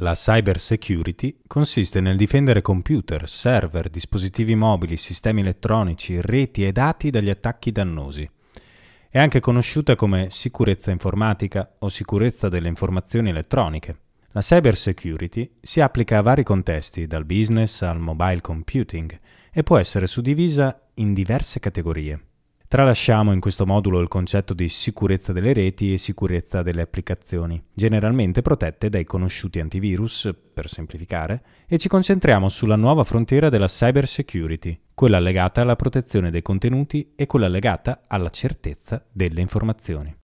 La cyber security consiste nel difendere computer, server, dispositivi mobili, sistemi elettronici, reti e dati dagli attacchi dannosi. È anche conosciuta come sicurezza informatica o sicurezza delle informazioni elettroniche. La cyber security si applica a vari contesti, dal business al mobile computing, e può essere suddivisa in diverse categorie. Tralasciamo in questo modulo il concetto di sicurezza delle reti e sicurezza delle applicazioni, generalmente protette dai conosciuti antivirus, per semplificare, e ci concentriamo sulla nuova frontiera della cyber security, quella legata alla protezione dei contenuti e quella legata alla certezza delle informazioni.